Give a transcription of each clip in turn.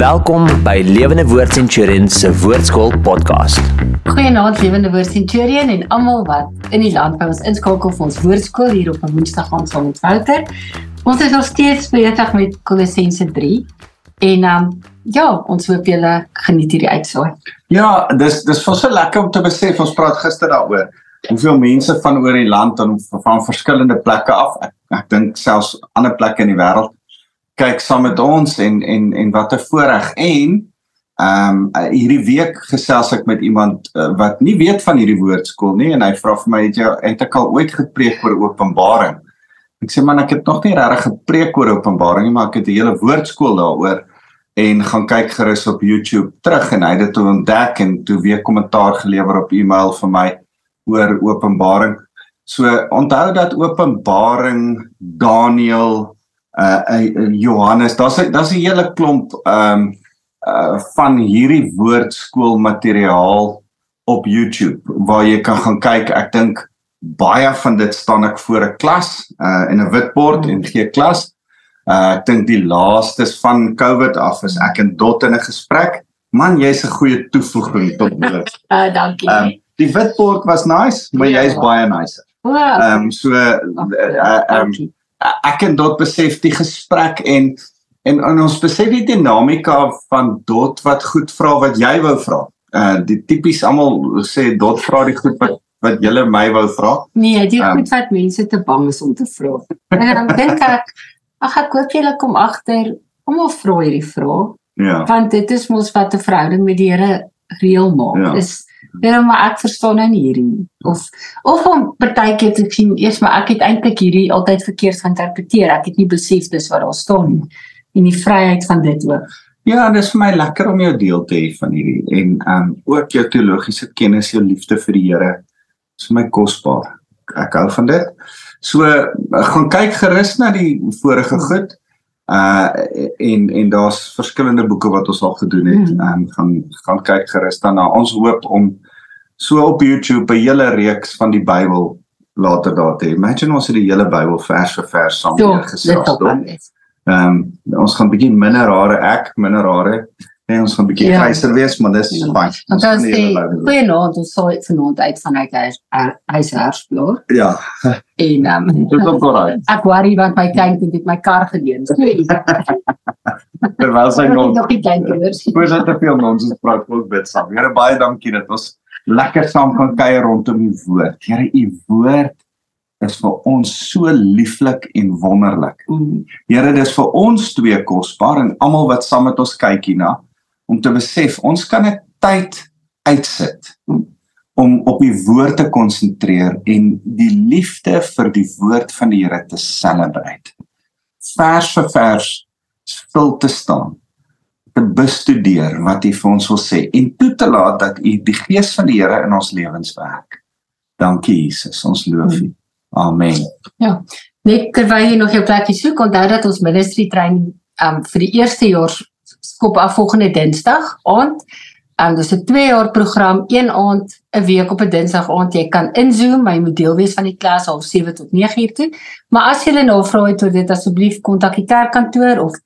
Welkom by Lewende Woord Centurion se Woordskool podcast. Goeienaand Lewende Woord Centurion en almal wat in die land by ons inskakel vir ons woordskool hier op 'n Woensdag aand saam met Wouter. Ons is nog steeds besig met Kolossense 3 en um, ja, ons hoop julle geniet hierdie uitsaai. Ja, dis dis vir so lekker om te besef ons praat gister daaroor hoeveel mense van oor die land en van verskillende plekke af. Ek, ek dink selfs ander plekke in die wêreld kyk saam met ons en en en wat 'n voorreg en ehm um, hierdie week gesels ek met iemand uh, wat nie weet van hierdie woordskool nie en hy vra vir my het jy het ek al ooit gepreek oor openbaring? Ek sê man ek het nog nie regtig gepreek oor openbaring nie, maar ek het 'n hele woordskool daaroor en gaan kyk gerus op YouTube terug en hy het dit ontdek en toe weer kommentaar gelewer op e-mail vir my oor Openbaring. So onthou dat Openbaring Daniël uh, uh Johannes, daar's daar's 'n hele klomp um uh van hierdie woordskool materiaal op YouTube waar jy kan gaan kyk. Ek dink baie van dit staan ek voor 'n klas uh in 'n witbord en gee klas. Uh ek dink die laastes van COVID af is ek en Dot in 'n gesprek. Man, jy's 'n goeie toevoeging tot dit. Uh dankie. Um, die witbord was nice, maar ja. jy's baie nicer. Ehm um, so ehm uh, um, ek en Dot besef die gesprek en en, en ons besef die dinamika van Dot wat goed vra wat jy wou vra. Uh die tipies almal sê Dot vra die goed wat wat julle my wou vra. Nee, die um, goed wat mense te bang is om te vra. En dan dink ek ag ek hoop julle kom agter om of vra hierdie vraag. Ja. Want dit is mos wat 'n verhouding met die Here reël maak. Ja. Is Ja, maar ek verstaan nou nie hierdie of of om partykeer te sien eers maar ek het eintlik hierdie altyd verkeerd geïnterpreteer. Ek het nie besef dis wat daar staan nie en die vryheid van dit ook. Ja, dit is vir my lekker om jou deel te hê van hierdie en um ook jou teologiese kennis, jou liefde vir die Here. Is my kosbaar. Ek hou van dit. So gaan kyk gerus na die vorige goed uh en en daar's verskillende boeke wat ons al gedoen het. Ehm um, gaan gaan kyk gerus dan na. Ons hoop om so op YouTube 'n hele reeks van die Bybel later daar te. Imagine ons het die hele Bybel vers vir vers saam gesels. Ehm um, ons gaan bietjie minder rare ek, minder rare Nee, ons gaan 'n bietjie ja. gryser wees, maar dis ja. fyn. Ons gaan sê goeie naam, ons sou dit vanaand uit vanuit hy hy se hersbloor. Ja. En ehm um, dit kom reg. Ek worry want my kind het my kar geleen. Terwyl sy nog nog nie klein kinders. Ons het te veel ons praat ook bid saam. Here baie dankie dat ons lekker saam kan kuier rondom u woord. Here u woord is vir ons so lieflik en wonderlik. Mm. Here dis vir ons twee kosbaar en almal wat saam met ons kyk hierna om te besef ons kan 'n tyd uitsit om op die woord te konsentreer en die liefde vir die woord van die Here te celebrate. Vers vir vers stil te staan te bestudeer wat hy vir ons wil sê en toe te laat dat u die gees van die Here in ons lewens werk. Dankie Jesus, ons loof u. Amen. Ja. Net terwyl jy nog jou plekjie soek, onthou dat ons ministry training um vir die eerste jaar skop af volgende Dinsdag aand. En dis 'n 2 jaar program, een aand 'n week op 'n Dinsdag aand. Jy kan inzoom, my moet deel wees van die klas half 7 tot 9 uur toe. Maar as jy 'n navraag het oor dit, asseblief kontak die kerkkantoor of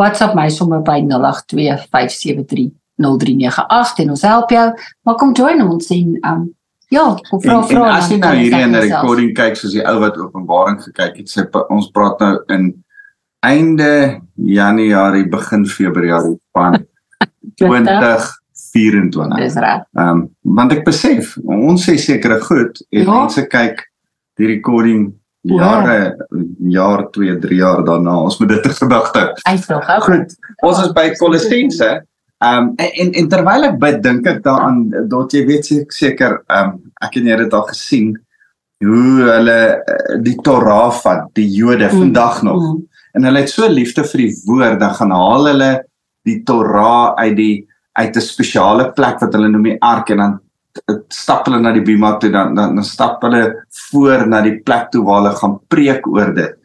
WhatsApp my sommer by 0825730398 en ons help jou. Maar kom join ons en um ja, of vra vra. As jy nou hierdie in 'n recording kyk soos die ou wat Openbaring gekyk het, sê ons praat nou in einde Januarie begin Februarie van 2024. Dis reg. Ehm um, want ek besef ons sê sekere goed en ja. mense kyk die recording jare ja. jaar 2 3 jaar daarna ons moet dit gedagte. Uitvra. Goed. Ons is by Kolossense. Ehm um, en, en terwyl ek bid dink ek daaraan dat jy weet seker ehm um, ek en jy het dit al gesien hoe hulle eh, die Torah van die Jode mm. vandag nog mm en hulle het so liefde vir die woord dan gaan haal hulle die Torah uit die uit 'n spesiale plek wat hulle noem die ark en dan stap hulle na die bima toe dan dan, dan stap hulle voor na die plek toe waar hulle gaan preek oor dit.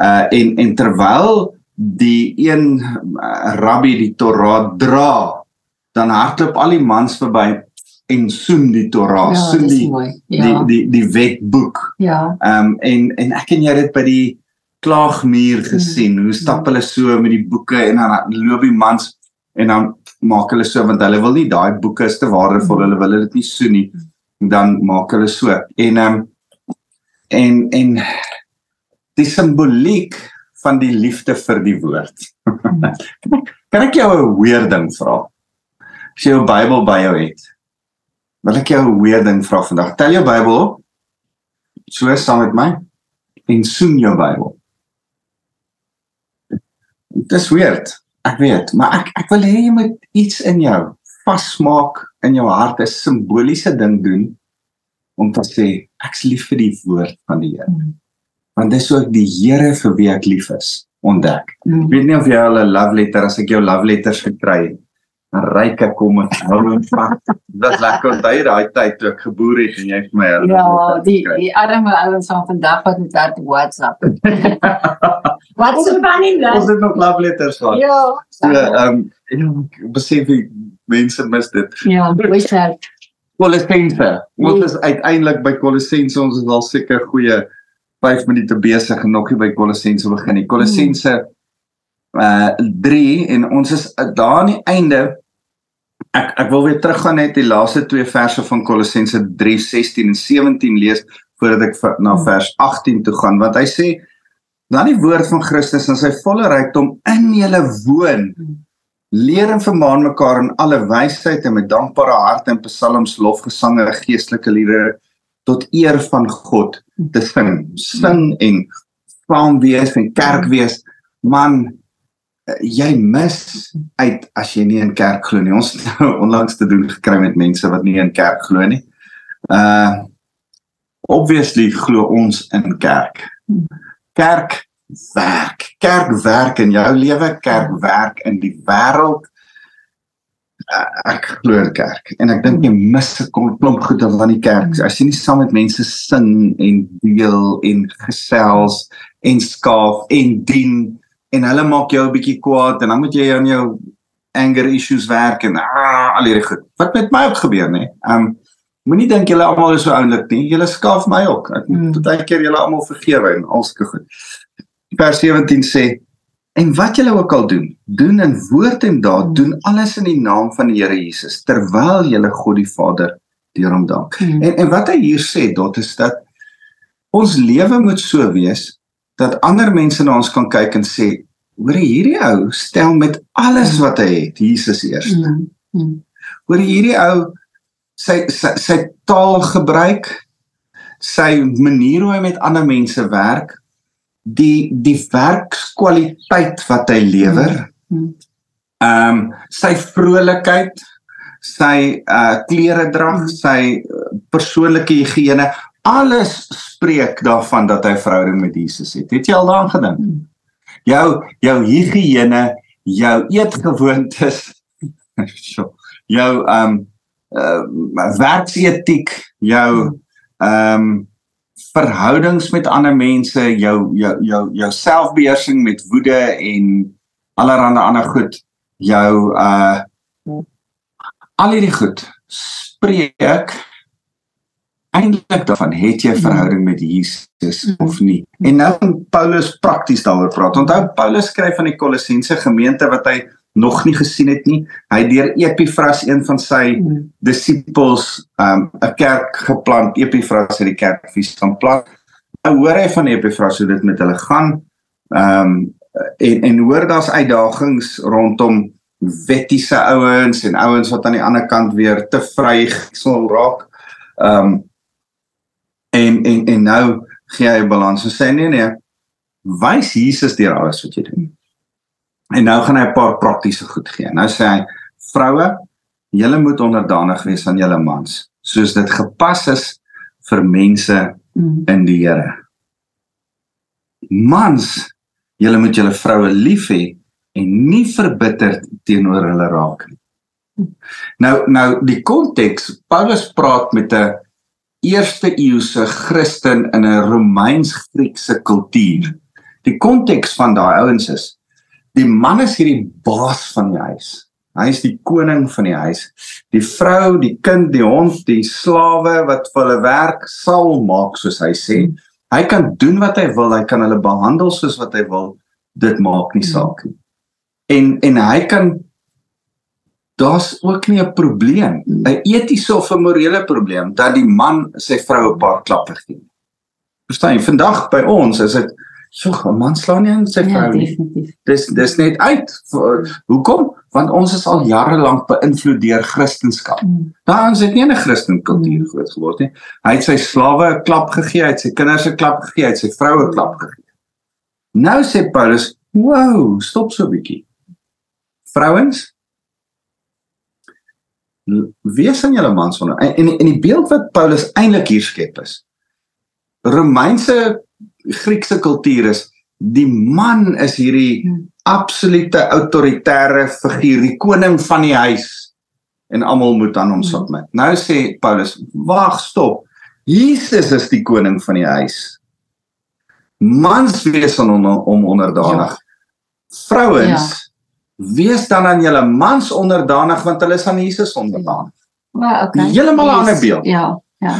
Uh en en terwyl die een uh, rabbi die Torah dra dan hardloop al die mans verby en soen die Torah, ja, soen die, ja. die die die wetboek. Ja. Ehm um, en en ek en jy het by die klaagmuur gesien. Hoe stap hulle so met die boeke en dan loop die mans en dan maak hulle so want hulle wil nie daai boeke is te waardevol hulle wil dit nie so nie. Dan maak hulle so. En um, en en die simboliek van die liefde vir die woord. Kan ek jou 'n weer ding vra as jy jou Bybel by jou het wil ek jou 'n weer ding vra vandag. Tel jou Bybel op so saam met my en soen jou Bybel. Dis weird. Ek weet, maar ek ek wil hê jy moet iets in jou vasmaak in jou hart 'n simboliese ding doen om te sê ek's lief vir die woord van die Here. Mm. Want dis ook die Here vir wie ek lief is ontdek. Mm. Ek weet nie of jy al 'n love letter as ek jou love letters gekry het. 'n Ryke kom en hou hom vas. Dis lekker onthou daai tyd toe ek geboer het en jy vir my help. Ja, die die arme ouens van vandag wat met daardie WhatsApp. Wat is van in daar? Ons het nog love letters gehad. Ja. So, ehm um, ek besef die mense mis dit. Ja, baie hard. Colossense. Ons is uiteindelik by Colossense. Ons is al seker goeie 5 minute besig en nog nie by Colossense begin nie. Colossense uh 3 en ons is uh, daar aan die einde ek ek wil weer teruggaan net die laaste twee verse van Colossense 3:16 en 17 lees voordat ek na vers 18 toe gaan want hy sê dan die woord van Christus in sy volle rykdom in julle woon. Leer en vermaan mekaar in alle wysheid en met dankbare harte en psalms, lofgesange, geestelike liedere tot eer van God te sing. Sing en saam wees en kerk wees. Man, jy mis uit as jy nie in kerk glo nie. Ons het nou onlangs te doen gekry met mense wat nie in kerk glo nie. Uh obviously glo ons in kerk kerk werk. Kerk werk in jou lewe, kerk werk in die wêreld. Uh, ek glo in kerk en ek dink jy mis 'n klomp goede van die kerk. As jy nie saam met mense sing en deel en gesels en skaaf en dien en hulle maak jou 'n bietjie kwaad en dan moet jy aan jou anger issues werk en ah, al hierdie goed. Wat met my ook gebeur nê? Um moenie dink julle almal is so oulik nie. Julle skaaf my ook. Ek moet hmm. baie keer julle almal vergewe en alske goed vers 17 sê en wat julle ook al doen doen in woord en daad doen alles in die naam van die Here Jesus terwyl julle God die Vader deur hom dank hmm. en en wat hy hier sê dit is dat ons lewe moet so wees dat ander mense na ons kan kyk en sê hoor hierdie ou stel met alles wat hy het Jesus eers hmm. hmm. hoor hierdie ou sy sy, sy taal gebruik sy manier hoe hy met ander mense werk die die werkskwaliteit wat hy lewer. Hmm. Ehm um, sy vrolikheid, sy uh klere drag, sy uh, persoonlike higiëne, alles spreek daarvan dat hy verhouding met Jesus het. Het jy al daaraan gedink? Hmm. Jou jou higiëne, jou eetgewoontes, jou ehm um, uh werksetiek, jou ehm um, verhoudings met ander mense, jou jou jou jou selfbeheersing met woede en allerlei ander goed, jou uh al hierdie goed spreek eintlik daarvan het jy verhouding met Jesus of nie. En nou Paulus prakties daaroor praat. Onthou Paulus skryf aan die Kolossense gemeente wat hy nog nie gesien het nie. Hy het deur Epifras een van sy hmm. disippels um 'n kerk geplant. Epifras het die kerk vies van plant. Nou hoor hy van Epifras hoe dit met hulle gaan. Um en en hoor daar's uitdagings rondom wettiese ouens en ouens wat aan die ander kant weer te vry sal raak. Um en en en nou gee hy 'n balans en sê nee nee, wys Jesus deur alles wat jy doen. En nou gaan hy 'n paar praktiese goed gee. Nou sê hy: "Vroue, julle moet onderdanig wees aan julle mans, soos dit gepas is vir mense mm. in die Here. Mans, julle moet julle vroue lief hê en nie verbitter teenoor hulle raak nie." Nou nou die konteks, Paulus praat met 'n eerste eeuse Christen in 'n Romeins-Griekse kultuur. Die konteks van daai ouens is die man is hierdie baas van die huis. Hy is die koning van die huis. Die vrou, die kind, die hond, die slawe wat vir hulle werk sal maak soos hy sê. Hy kan doen wat hy wil, hy kan hulle behandel soos wat hy wil. Dit maak nie saak nie. En en hy kan daar's ook nie 'n probleem. 'n etiese of 'n morele probleem dat die man sy vrou 'n paar klappe gee. Verstaan jy? Vandag by ons is dit so 'n man slaan nie aan sy ja, vrou nie. Dis dis net uit. Hoekom? Want ons is al jare lank beïnvloed deur Christendom. Mm. Daar is dit nie 'n Christen kultuur mm. groot geword nie. Hy het sy slawe 'n klap gegee, hy het sy kinders 'n klap gegee, hy het sy vroue 'n klap gegee. Nou sê Paulus, "Wow, stop so 'n bietjie." Vrouens, wees aan julle mans onder. En en, en die beeld wat Paulus eintlik hier skep is Romeinse Griekse kultuur is die man is hierdie absolute autoritaire figuur, die koning van die huis en almal moet aan hom hmm. submit. Nou sê Paulus, wag, stop. Jesus is die koning van die huis. Mans wees aan hom om onderdanig. Ja. Vrouens ja wees dan aan julle mans onderdanig want hulle is aan Jesus onderdanig. Maar okay. Heeltemal 'n ander beeld. Ja, ja.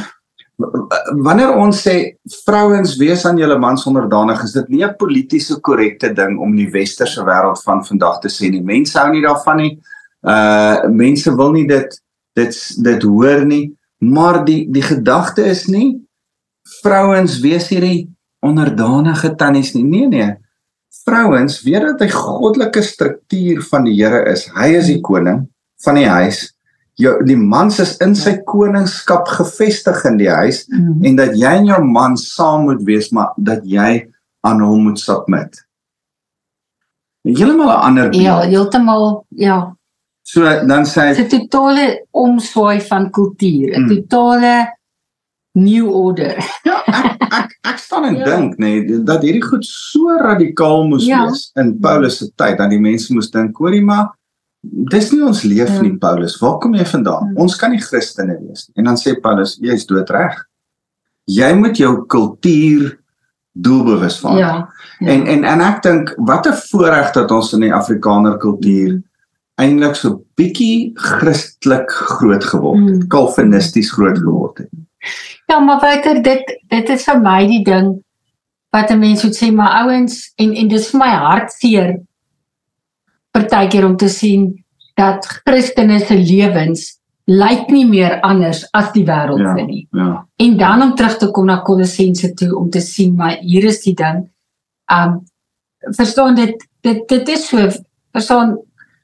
Wanneer ons sê vrouens wees aan julle mans onderdanig, is dit nie 'n politieke korrekte ding om die westerse wêreld van vandag te sê nie. Mense hou nie daarvan nie. Uh mense wil nie dit dit dit hoor nie, maar die die gedagte is nie vrouens wees hierdie onderdanige tannies nie. Nee nee vrouens weet dat hy goddelike struktuur van die Here is. Hy is die koning van die huis. Jou die man is in sy koningskap gevestig in die huis mm -hmm. en dat jy en jou man saam moet wees maar dat jy aan hom moet submit. Heeltemal 'n ander beeld. Ja, heeltemal ja. So dan sê hy 'n totale omswaai van kultuur, 'n mm. totale new order. ja, ek ek ek staan en ja. dink nê nee, dat hierdie goed so radikaal moes ja. wees in Paulus se tyd dat die mense moes dink, hoorie maar dis nie ons leef ja. nie Paulus. Waar kom jy vandaan? Ja. Ons kan nie Christene wees nie. En dan sê Paulus, jy's doodreg. Jy moet jou kultuur doelbewus van. Ja. ja. En en en ek dink wat 'n voorreg dat ons in die Afrikaner kultuur eintlik so bietjie Christelik groot geword het, mm. kalvinisties groot geword het. Ja, maar wyker dit dit is vir my die ding wat 'n mens moet sê maar ouens en en dis vir my hartseer partykeer om te sien dat Christene se lewens lyk nie meer anders as die wêreld ja, se nie. Ja. En dan om terug te kom na Kolossense toe om te sien maar hier is die ding. Um verstaan dit dit dit is so verstaan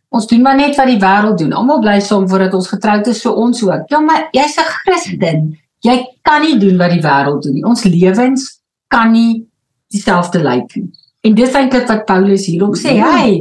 ons doen maar net wat die wêreld doen. Almal bly saam voordat ons getroud is so ons ook. Ja, maar jy's 'n Christen. Jy kan nie doen wat die wêreld doen nie. Ons lewens kan nie dieselfde lyk nie. En dis eintlik wat Paulus hierop sê, ja. hey,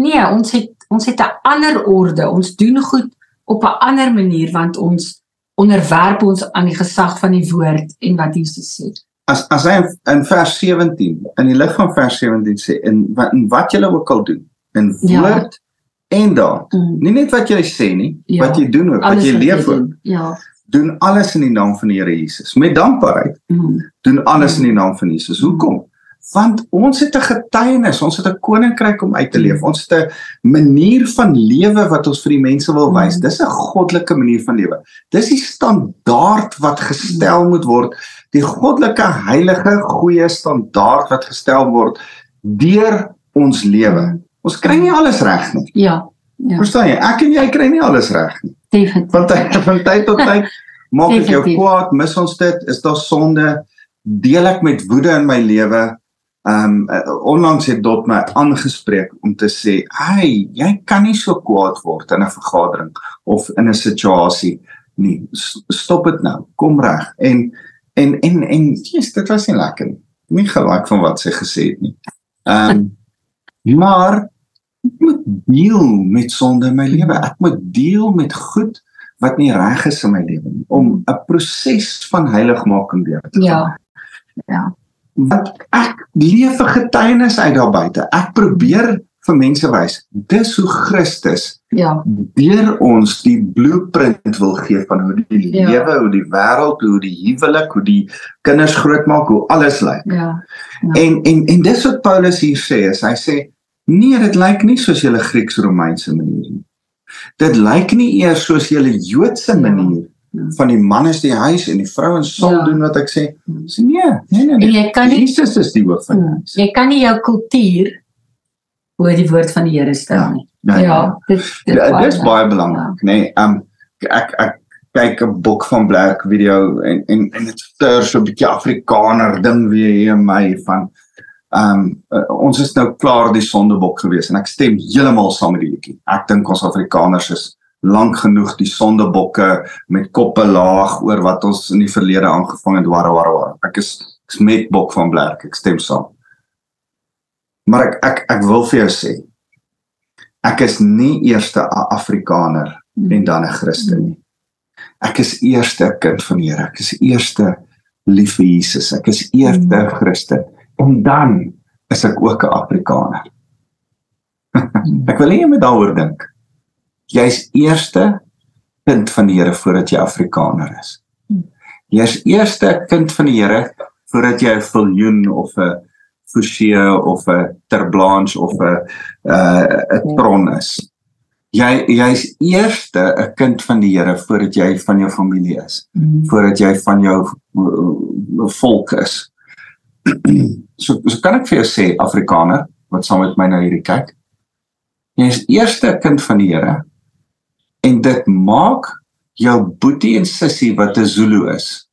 nee, ons het ons het 'n ander orde. Ons doen goed op 'n ander manier want ons onderwerp ons aan die gesag van die woord en wat Jesus sê. As as hy in vers 17 in die lig van vers 17 sê en wat en wat julle ook al doen in ja. woord ja. en daad. Mm. Nie net wat jy sê nie, ja. wat jy doen ook, wat jy leef ook. Ja doen alles in die naam van die Here Jesus met dankbaarheid. Mm. Doen alles in die naam van Jesus. Hoekom? Want ons het 'n getuienis, ons het 'n koninkryk om uit te leef. Ons het 'n manier van lewe wat ons vir die mense wil wys. Mm. Dis 'n goddelike manier van lewe. Dis die standaard wat gestel moet word, die goddelike heilige goeie standaard wat gestel word deur ons lewe. Mm. Ons kry nie alles reg nie. Ja. Ja. Verstaan jy? Ek en jy kry nie alles reg nie. Definitief. Want tyd van tyd tot tyd maak ek jou kwaad, mis ons dit, is daar sonde, deel ek met woede in my lewe. Ehm um, onlangs het Dot my aangespreek om te sê, "Hey, jy kan nie so kwaad word in 'n vergadering of in 'n situasie nie. Stop dit nou. Kom reg." En en en en yes, dit was nie lekker nie. Nie gelyk van wat sy gesê het nie. Ehm um, maar ek moet deel met sonde in my lewe. Ek moet deel met goed wat nie reg is in my lewe nie om 'n proses van heiligmaking deur te gaan. Ja. Ja. Want ek leef 'n getuienis uit daar buite. Ek probeer vir mense wys dis hoe Christus ja deur ons die blueprint wil gee van hoe die ja. lewe, hoe die wêreld, hoe die huwelik, hoe die kinders grootmaak, hoe alles lyk. Ja. ja. En en en dis wat Paulus hier sê, is hy sê Nee, dit lyk nie soos julle Grieks-Romeinse manier nie. Dit lyk nie eers soos julle Joodse ja. manier ja. van die man is die huis en die vrouens sal ja. doen wat ek sê. Sê nee, nee, nee. nee. Jy kan nie Jesus is die hoof van ja. Jy kan nie jou kultuur oor die woord van die Here stel nie. Ja, ja, ja dit dit, ja, dit is baie belangrik, ja. nê. Nee, um ek ek kyk 'n boek van Black video en en en dit stuur so 'n bietjie Afrikaner ding weer hier in my van um uh, ons is nou klaar die sondebok gewees en ek stem heeltemal saam met die liedjie. Ek dink ons Afrikaners is lank genoeg die sondebokke met koppe laag oor wat ons in die verlede aangevang het war war war. Ek is ek is met bok van Black, ek stem saam. Maar ek ek ek wil vir jou sê ek is nie eerste 'n Afrikaner en dan 'n Christen nie. Ek is eerste 'n kind van die Here. Ek is eerste lief vir Jesus. Ek is eerste mm. Christen en dan is ek ook 'n Afrikaner. ek wil hê jy moet daaroor dink. Jy's eerste kind van die Here voordat jy Afrikaner is. Jy's eerste kind van die Here voordat jy 'n viljoen of 'n Forsie of 'n Terblanche of 'n uh 'n Tron is. Jy jy's eerste 'n kind van die Here voordat jy van jou familie is, mm. voordat jy van jou uh, volk is. so so kan ek vir jou sê Afrikaner wat saam met my na hierdie kyk. Jy's eerste kind van die Here en dit maak jou boetie en sussie wat 'n Zulu is,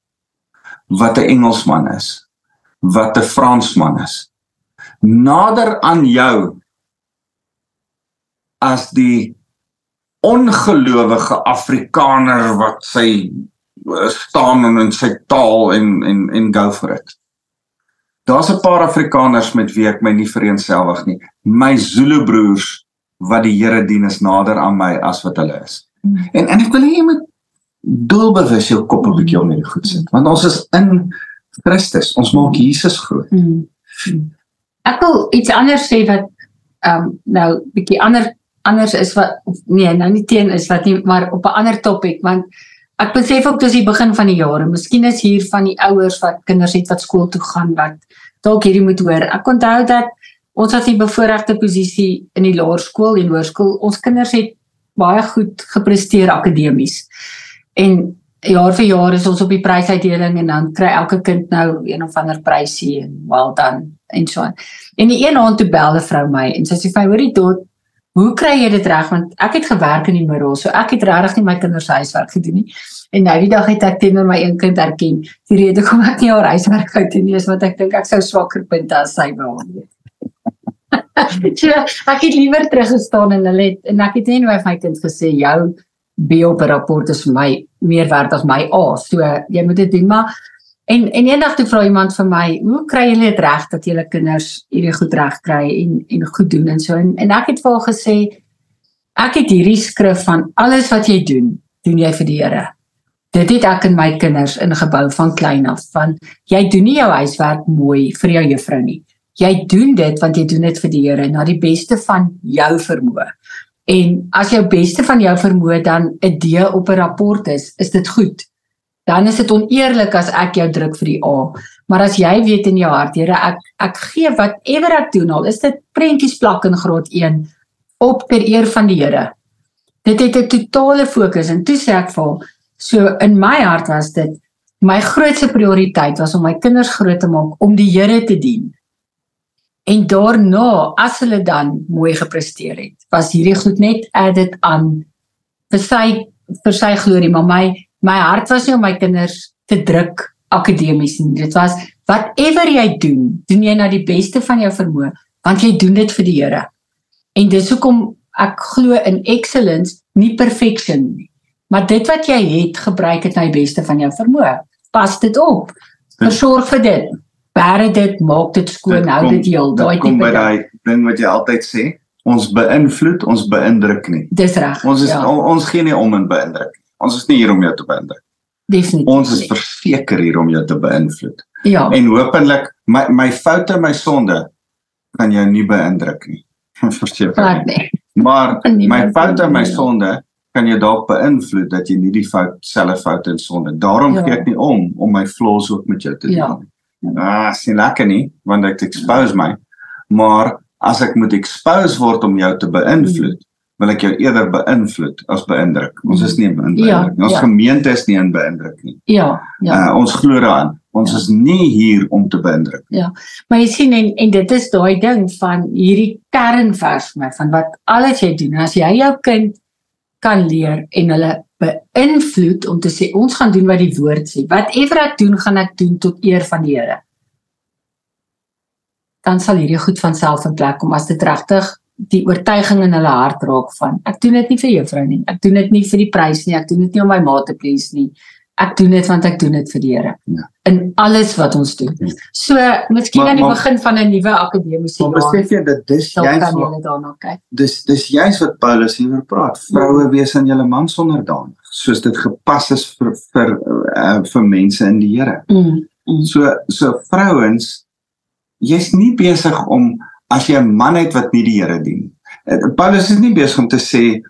wat 'n Engelsman is, wat 'n Fransman is nader aan jou as die ongelowige Afrikaner wat sy staan in sy taal en en en go for it. Daar's 'n paar Afrikaners met wie ek my nie vereensgewig nie. My Zulu broers wat die Here dien is nader aan my as wat hulle is. Hmm. En en ek wil hê jy moet doelbewus jou kop 'n bietjie om hierdie goed sit, want ons is in Christus. Ons maak Jesus groot. Mm. Ek wil iets anders sê wat ehm um, nou bietjie ander anders is wat nee, nou nie teen is wat nie, maar op 'n ander topik want ek besef ook dis die begin van die jaar en miskien is hier van die ouers wat kinders het wat skool toe gaan wat dalk hierdie moet hoor. Ek onthou dat ons was in bevoordeelde posisie in die laerskool en hoërskool. Ons kinders het baie goed gepresteer akademies. En jaar vir jaar is ons op die prysuitdeling en dan kry elke kind nou een of ander prysie en wel dan en so. En die een aand toe bel 'n vrou my en sy sê vir my hoorie tot hoe kry jy dit reg want ek het gewerk in die middag so ek het regtig nie my kinders huiswerk gedoen nie. En nou die dag het ek teenoor my een kind erken die rede hoekom ek nie haar huiswerk gedoen het nie is want ek dink ek sou swakker punte as sy wou hê. ek het liewer teruggestaan en hulle het en ek het net nou vir my kind gesê jou B op 'n rapport is vir my meer werd as my A. So jy moet dit doen maar en en eendag toe vra iemand vir my, "Hoe kry julle dit reg dat julle kinders hierdie goed reg kry en en goed doen en so?" En, en ek het vir haar gesê, "Ek het hierdie skrif van alles wat jy doen, doen jy vir die Here." Dit het ek in my kinders ingebou van klein af. Van jy doen nie jou huiswerk mooi vir jou juffrou nie. Jy doen dit want jy doen dit vir die Here na die beste van jou vermoë. En as jou beste van jou vermoë dan 'n D op 'n rapport is, is dit goed. Dan is dit oneerlik as ek jou druk vir die A. Maar as jy weet in jou hart, Here, ek ek gee whatever ek doen al, is dit prentjies plak in graad 1 op ter eer van die Here. Dit het 'n totale fokus en toe sê ek vir so in my hart was dit my grootste prioriteit was om my kinders groot te maak om die Here te dien. En daarna, as hulle dan mooi gepresteer het, was hierdie goed net added aan vir sy vir sy glorie, maar my my hart was nie om my kinders te druk akademies nie. Dit was whatever jy doen, doen jy na die beste van jou vermoë, want jy doen dit vir die Here. En dis hoekom ek glo in excellence, nie perfection nie. Maar dit wat jy het, gebruik dit na die beste van jou vermoë. Pas dit op. Versorg vir dit bære dit, maak dit skoon, hou dit heel. Daai tipe by daai ding wat jy altyd sê, ons beïnvloed, ons beïndruk nie. Dis reg. Ons is ja. on, ons gee nie om in beïndruk. Ons is nie hier om jou te beïndruk. Definitief. Ons is verseker hier om jou te beïnvloed. Ja. En hopelik my my foute, my sonde kan jou nie beïndruk nie. Verstaan jy? Nee. Maar my foute, my sonde kan jou dalk beïnvloed dat jy nie die fout selfe foute en sonde. Daarom ja. gee ek nie om om my flaws ook met jou te deel. Ja. Ah, sien lekker nie, want ek expose my. Maar as ek moet expose word om jou te beïnvloed, wil ek jou eerder beïnvloed as beïndruk. Ons is nie beïndruk ja, nie. Ons ja. gemeente is nie in beïndruk nie. Ja, ja. Uh, ons glo daaraan. Ons ja. is nie hier om te beïndruk nie. Ja. Maar jy sien en en dit is daai ding van hierdie kernvers vir my van wat alles jy doen as jy jou kind kan leer en hulle beïnvloed om te sê ons gaan doen wat die woord sê. Whatever ek doen, gaan ek doen tot eer van die Here. Dan sal hierdie goed van self in plek kom as dit regtig die oortuiging in hulle hart raak van ek doen dit nie vir juffrou nie. Ek doen dit nie vir die prys nie. Ek doen dit nie om my ma te please nie ek doen dit want ek doen dit vir die Here. Ja. In alles wat ons doen. Ja. So, miskien aan die begin van 'n nuwe akademiese jaar. Maar besef jy dat dis juist jy daarna kyk. Dis dis juist wat Paulus hieroor praat. Vroue ja. wees aan julle mans onderdanig, soos dit gepas is vir vir uh, vir mense in die Here. Mm, mm. So so vrouens jy's nie besig om as jy 'n man het wat nie die Here dien. Eh, Paulus is nie besig om te sê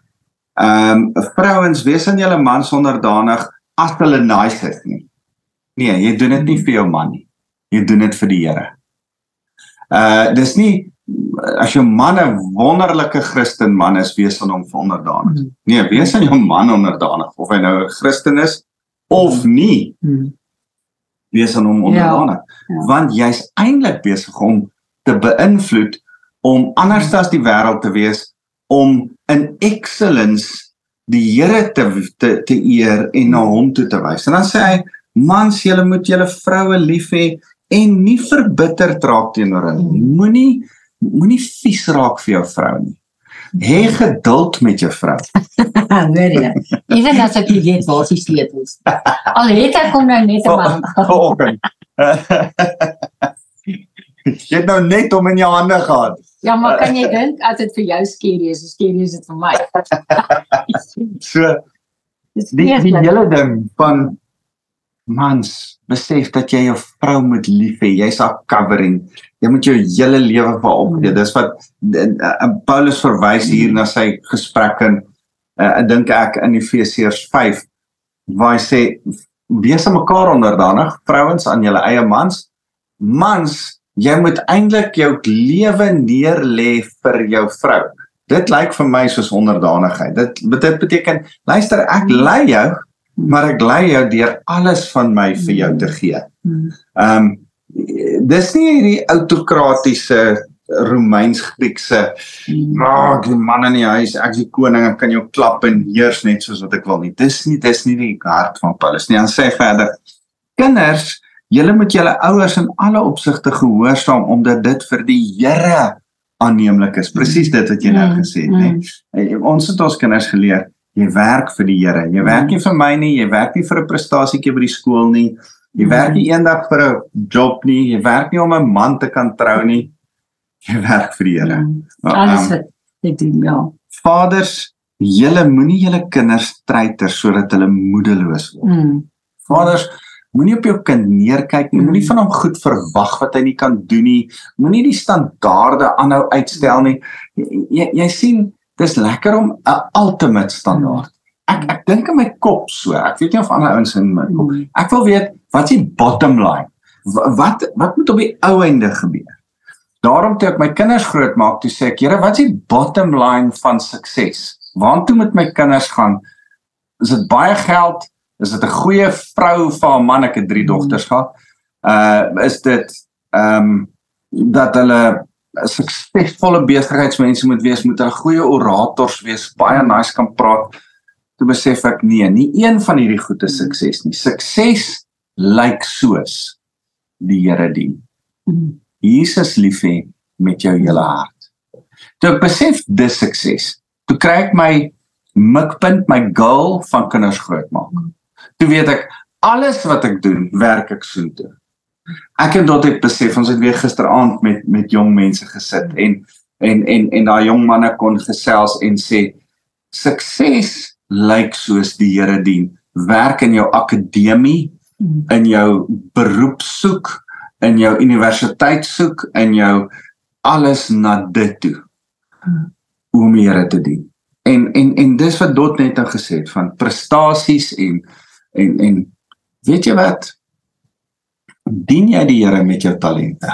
ehm um, vrouens wees aan julle mans onderdanig as hulle nice is nie. Nee, jy doen dit nie vir jou man nie. Jy doen dit vir die Here. Uh dis nie as jou man 'n wonderlike Christen man is, wees aan hom onderdanig. Hmm. Nee, wees aan jou man onderdanig of hy nou 'n Christen is of nie. Hmm. Wees aan hom onderdanig. Ja, ja. Want jy's eintlik besig om te beïnvloed om anders as die wêreld te wees om in excellence die Here te, te te eer en na hom toe te wys. En dan sê hy: "Mans, julle moet julle vroue lief hê en nie verbitter raak teenoor hulle nie. Moenie moenie vies raak vir jou vrou nie. Hê geduld met jou vrou." Hoor jy? Ewen as ek weet waar sy sleutels. Al het ek kom nou net 'n man. Jy het nou net om in jou hande gehad. Ja, maar kan jy dink as dit vir jou skerry is, skerry is dit vir my. so die die hele ding van mans besef dat jy jou vrou moet lief hê. Jy's haar covering. Jy moet jou hele lewe vir haar opgee. Dis wat uh, Paulus verwys hier na sy gesprek in uh, dink ek in Efesiërs 5 waar hy sê wees aan mekaar onderdanig, vrouens aan julle eie mans. Mans jy moet eintlik jou lewe neer lê vir jou vrou. Dit lyk vir my soos onderdanigheid. Dit dit beteken luister ek lei jou, maar ek lei jou deur alles van my vir jou te gee. Ehm um, dis nie hierdie autokratiese Romeins-Griekse maar die man in die huis, ek is die koning, ek kan jou klap en heers net soos wat ek wil nie. Dis nie dis nie die hart van Paulus nie. Dan sê verder kinders Julle moet julle ouers in alle opsigte gehoorsaam omdat dit vir die Here aanneemlik is. Presies dit wat jy nou mm, gesê het, mm. nê. Ons het ons kinders geleer, jy werk vir die Here. Jy werk nie vir my nie, jy werk nie vir 'n prestasietjie by die skool nie. Jy werk nie eendag vir 'n job nie, jy werk nie om 'n man te kan trou nie. Jy werk vir die Here. Alles wat jy doen, ja. Vaders, julle moenie julle kinders treiter sodat hulle moedeloos word. Mm. Vaders, Moenie op jou kind neerkyk nie. Moenie mm. van hom goed verwag wat hy nie kan doen nie. Moenie die standaarde aanhou uitstel nie. Jy, jy, jy sien, dis lekker om 'n ultimate standaard. Ek ek dink in my kop so. Ek weet nie of ander ouens in my kop. Mm. Ek wil weet wat is die bottom line? Wat wat moet op die ou einde gebeur? Daarom toe ek my kinders grootmaak, toe sê ek, "Here, wat is die bottom line van sukses? Waartoe moet my kinders gaan? Is dit baie geld? Is dit 'n goeie vrou vir haar man ek het drie hmm. dogters gehad? Uh is dit ehm um, dat hulle suksesvolle besigheidsmense moet wees moet hulle goeie orators wees baie nice kan praat? Toe besef ek nee nie een van hierdie goeie sukses nie. Sukses lyk soos die Here dien. Hmm. Jesus lief hê met jou hele hart. Toe ek besef dis sukses. Toe kry ek my mikpunt my goal van kinders grootmaak. Hmm toe weet ek alles wat ek doen, werk ek so toe. Ek het tot ek besef ons het weer gisteraand met met jong mense gesit en en en en daai jong manne kon gesels en sê sukses lyk soos die Here dien. Werk in jou akademie, in jou beroep soek, in jou universiteit soek, in jou alles na dit toe. Om die Here te dien. En en en dis wat Dot net nou gesê het van prestasies en En en weet jy wat? Dien jy die Here met jou talente?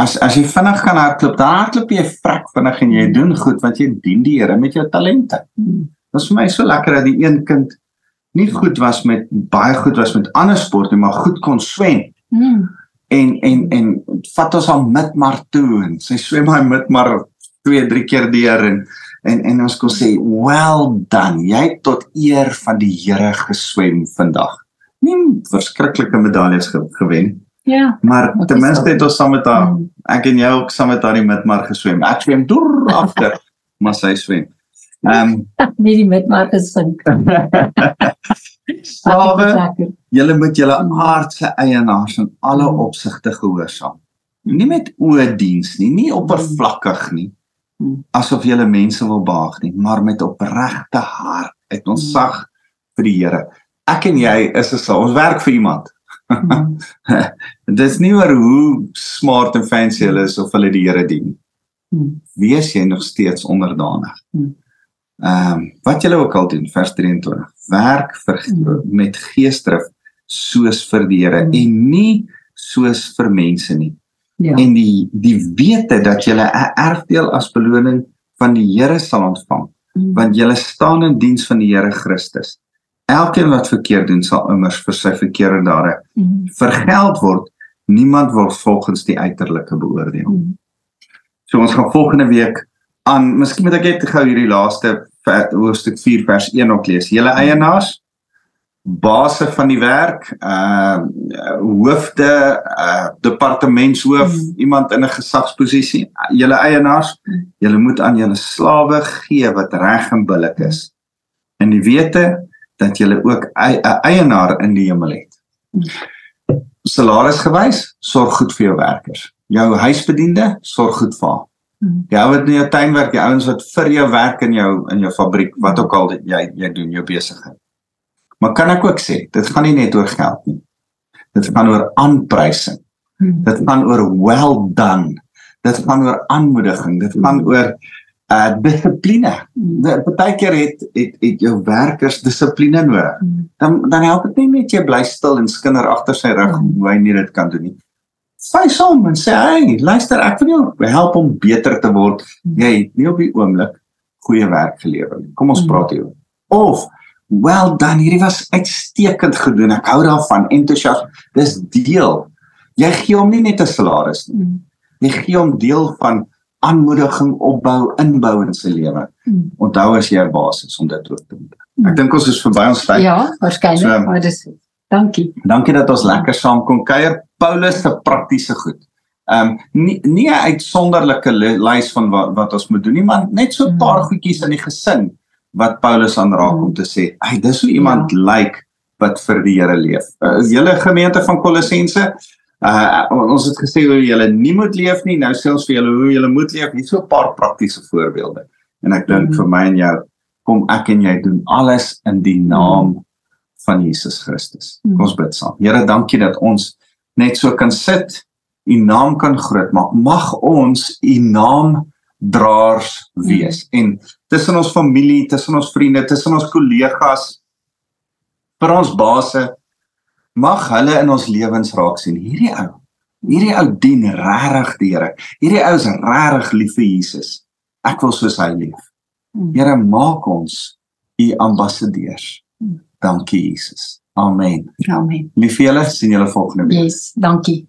As as jy vinnig kan hardloop, dan hardloop jy vrek vinnig en jy doen goed want jy dien die Here met jou talente. Dit is vir my so lekker dat die een kind nie goed was met baie goed was met ander sporte, maar goed kon swem. Mm. En en en vat ons aan Midmar toe en sy swem hy Midmar twee drie keer deur en en en ons kon sê well done. Jy het tot eer van die Here geswem vandag. Nie verskriklike medaljes ge gewen ja. maar ten minste het ons saam met haar mm. ek en jy ook saam met haar die midmar geswem. Ek swem deur agter maar sy swem. Ehm um, nie die midmar gesink. Slawe, julle moet julle aardse eienaars in alle opsigte gehoorsaam. Nie met oë diens nie, nie oppervlakkig nie, asof jy mense wil behaag nie, maar met opregte hart uit ons hmm. sag vir die Here. Ek en jy is as ons werk vir iemand. Hmm. Dit is nie oor hoe smart en fancy hulle is of hulle die Here dien. Hmm. Wees jy nog steeds onderdanig. Ehm um, wat julle ook al doen vers 23. Werk vir met geesdrif soos vir die Here en nie soos vir mense nie. Ja. En die die wete dat jy 'n erfdeel as beloning van die Here sal ontvang, mm. want jy staan in diens van die Here Christus. Elkeen wat verkeerd doen sal immers vir sy verkeerde dade mm. vergeld word. Niemand word volgens die uiterlike beoordeel. Mm. So ons gaan volgende week aan, miskien moet ek net gou hierdie laaste hoofstuk 4 vers 1 ook lees. Julle eienaars basse van die werk, uh hoofde, uh departementshoof, mm. iemand in 'n gesagsposisie, julle eienaars, mm. julle moet aan julle slawe gee wat reg en billik is. En die wete dat julle ook 'n eienaar in die hemel het. Mm. Salaris gewys, sorg goed vir jou werkers. Jou huisbediende, sorg goed vir haar. Mm. Ja, wat in jou tuin werk, die ouens wat vir jou werk in jou in jou fabriek, wat ook al jy jy doen jou besigheid. Maar kan ek ook sê, dit gaan nie net oor geld nie. Dit gaan oor aanprysing. Hmm. Dit gaan oor well done. Dit gaan oor aanmoediging. Dit gaan hmm. oor uh dissipline. Hmm. Partykeer het het het jou werkers dissipline nodig. Dan dan help dit nie net jy bly stil en skinder agter sy rug hoe hy nie dit kan doen nie. Sy som en sê, "Hey, luister, ek wil jou help om beter te word. Jy het nie op die oomblik goeie werk gelewer nie. Kom ons praat hier." Of well done hierdie was uitstekend gedoen. Ek hou daarvan entoesias dis deel. Jy gee hom nie net 'n salaris nie. Mm. jy gee hom deel van aanmoediging opbou inbou in sy lewe. Mm. onthou as jy 'n basis om dit ook te doen mm. ek dink ons is verby ons tyd. Ja waarskynlik. So, maar dis dankie. dankie dat ons lekker saam kon kuier. Paulus se praktiese goed. Ehm um, nie nie 'n uitsonderlike lys van wat wat ons moet doen nie, maar net so 'n paar goedjies in die gesin wat Paulus aanraak om te sê, "Ag, dis hoe iemand ja. lyk like wat vir die Here leef." Uh, julle gemeente van Kolossense, uh, ons het gesê hoe julle nie moet leef nie, nou ons vir julle hoe julle moet leef. Hier so 'n paar praktiese voorbeelde. En ek dink mm. vir my en jou kom ek en jy doen alles in die naam mm. van Jesus Christus. Mm. Kom ons bid saam. Here, dankie dat ons net so kan sit, u naam kan groot maak. Mag ons u naam draers wees. Mm. En tussen ons familie, tussen ons vriende, tussen ons kollegas, vir ons baase, mag hulle in ons lewens raak sien. Hierdie ou, hierdie ou dien regtig die Here. Hierdie ou is regtig lief vir Jesus. Ek wil soos hy lief. Mm. Here, maak ons u ambassadeurs. Mm. Dankie Jesus. Amen. Amen. Lief vir julle, sien julle volgende week. Yes, dankie.